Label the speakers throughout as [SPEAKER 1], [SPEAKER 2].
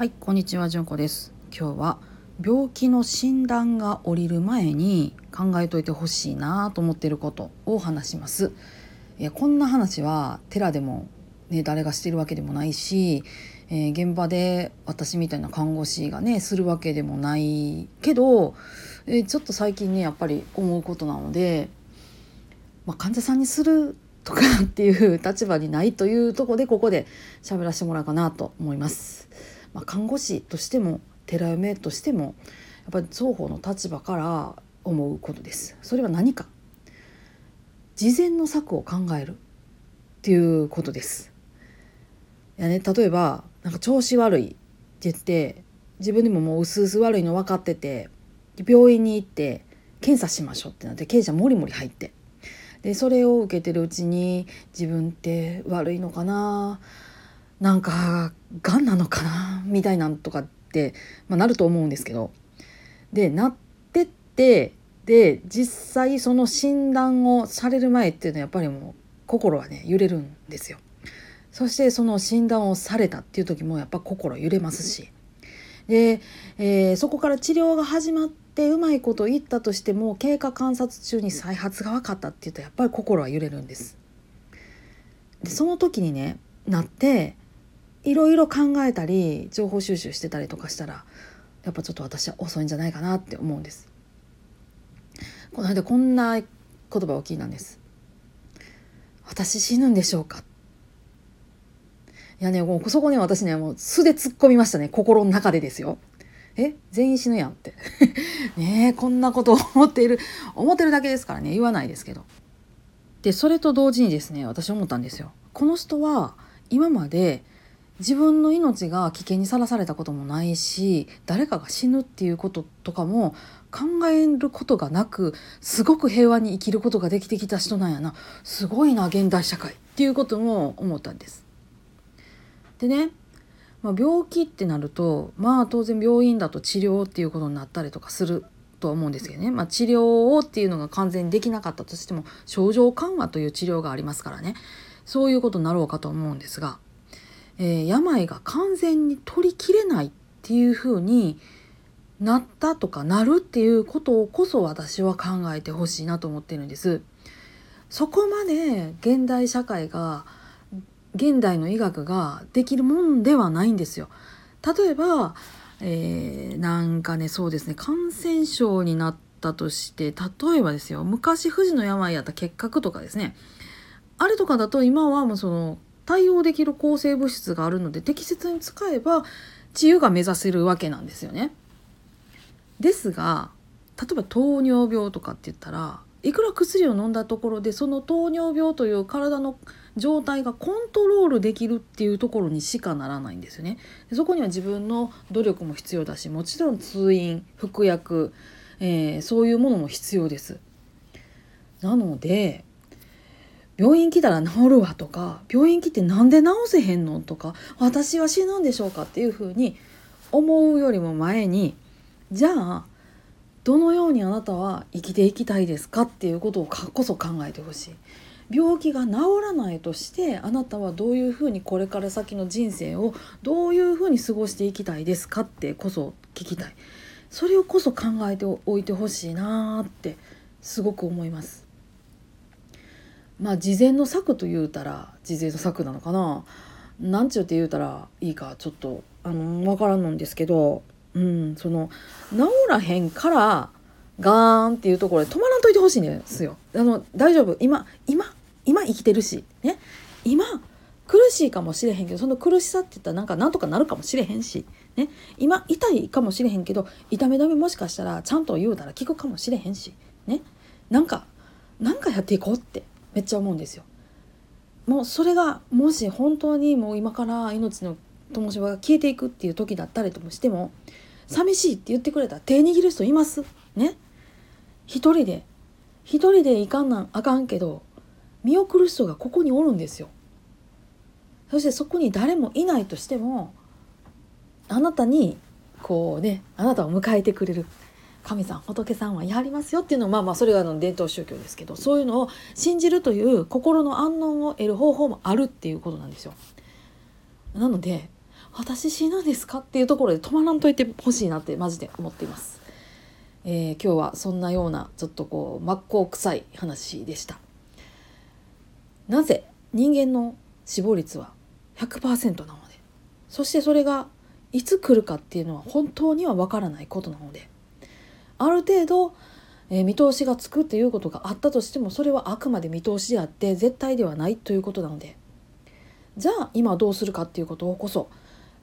[SPEAKER 1] はいこんにちはじゅんこです今日は病気の診断が下りる前に考えといてほしいなと思っていることを話しますいやこんな話は寺でもね誰がしてるわけでもないし、えー、現場で私みたいな看護師がねするわけでもないけど、えー、ちょっと最近ねやっぱり思うことなので、まあ、患者さんにするとかっていう立場にないというとこでここで喋らせてもらおうかなと思います。まあ、看護師としても寺嫁としてもやっぱり双方の立場から思うことです。それは何か事前の策を考えるっていうことです。いやね、例えばなんか調子悪いって言って自分でももう薄々悪いの分かってて病院に行って検査しましょうってなって検査もりもり入ってでそれを受けてるうちに自分って悪いのかななんかがんなのかな？みたいなんとかって、まあ、なると思うんですけどでなってってで実際その診断をされる前っていうのはやっぱりもう心はね揺れるんですよ。そしてその診断をされたっていう時もやっぱ心揺れますしで、えー、そこから治療が始まってうまいこと言ったとしても経過観察中に再発が分かったって言うとやっぱり心は揺れるんです。でその時にねなっていろいろ考えたり情報収集してたりとかしたらやっぱちょっと私は遅いんじゃないかなって思うんです。この間こんな言葉を聞いたんです。私死ぬんでしょうか？いやねもうそこね私ねもう素で突っ込みましたね心の中でですよ。え？全員死ぬやんって ねえこんなことを思っている思ってるだけですからね言わないですけど。でそれと同時にですね私思ったんですよ。この人は今まで自分の命が危険にさらされたこともないし誰かが死ぬっていうこととかも考えることがなくすごく平和に生きることができてきた人なんやな。すごいな現代社会っていうことも思ったんです。でね、まあ、病気ってなるとまあ当然病院だと治療っていうことになったりとかするとは思うんですけどね、まあ、治療をっていうのが完全にできなかったとしても症状緩和という治療がありますからね。そういうことになろうかと思うんですがえー、病が完全に取りきれないっていうふうになったとかなるっていうことをこそ私は考えてほしいなと思ってるんです。そこまで現代社会が現代の医学ができるもんではないんですよ。例えば、えー、なんかねそうですね感染症になったとして例えばですよ昔不治の病やった結核とかですねあれとかだと今はもうその対応できる抗生物質があるので適切に使えば治癒が目指せるわけなんですよね。ですが例えば糖尿病とかって言ったらいくら薬を飲んだところでその糖尿病という体の状態がコントロールできるっていうところにしかならないんですよね。そこには自分の努力も必要だしもちろん通院服薬、えー、そういうものも必要です。なので病院来たら治るわとか病院来てなんで治せへんのとか私は死ぬんでしょうかっていうふうに思うよりも前にじゃあどのようにあなたは生きていきたいですかっていうことをこそ考えてほしい。病気が治らないとしてあなたはどういうふうにこれから先の人生をどういうふうに過ごしていきたいですかってこそ聞きたいそれをこそ考えておいてほしいなってすごく思います。まあ事前の策と言うたら事前の策なのかな。なんちゅうって言うたらいいかちょっとあの分からんのんですけど、うん、その治らへんからガーンっていうところで止まらんといてほしいんですよ。あの大丈夫。今今今生きてるしね。今苦しいかもしれへんけどその苦しさって言ったらなんかなんとかなるかもしれへんし、ね、今痛いかもしれへんけど痛み止めもしかしたらちゃんと言うたら効くかもしれへんし、ね、なんかなんかやっていこうって。めっちゃ思うんですよ。もうそれがもし本当にもう今から命の灯火が消えていくっていう時だったりともしても寂しいって言ってくれたら手握る人います？ね？一人で。一人でいかんなんあかんけど見送る人がここにおるんですよ。そしてそこに誰もいないとしてもあなたにこうねあなたを迎えてくれる。神さん仏さんはやりますよっていうのはまあまあそれがあの伝統宗教ですけどそういうのを信じるという心の安穏を得る方法もあるっていうことなんですよ。なので私死ぬんですか？っていうところで止まらんといてほしいなってマジで思っています。えー、今日はそんなようなちょっとこう真っ向臭い話でした。なぜ人間の死亡率は100%なのでそしてそれがいつ来るかっていうのは本当にはわからないことなのである程度、えー、見通しがつくっていうことがあったとしてもそれはあくまで見通しであって絶対ではないということなのでじゃあ今どうするかっていうことをこそやっ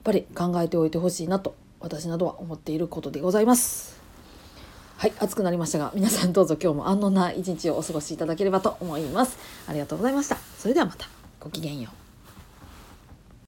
[SPEAKER 1] ぱり考えておいてほしいなと私などは思っていることでございます。はい暑くなりましたが皆さんどうぞ今日も安穏な一日をお過ごしいただければと思います。ありがとうございました。それではまたごきげんよう。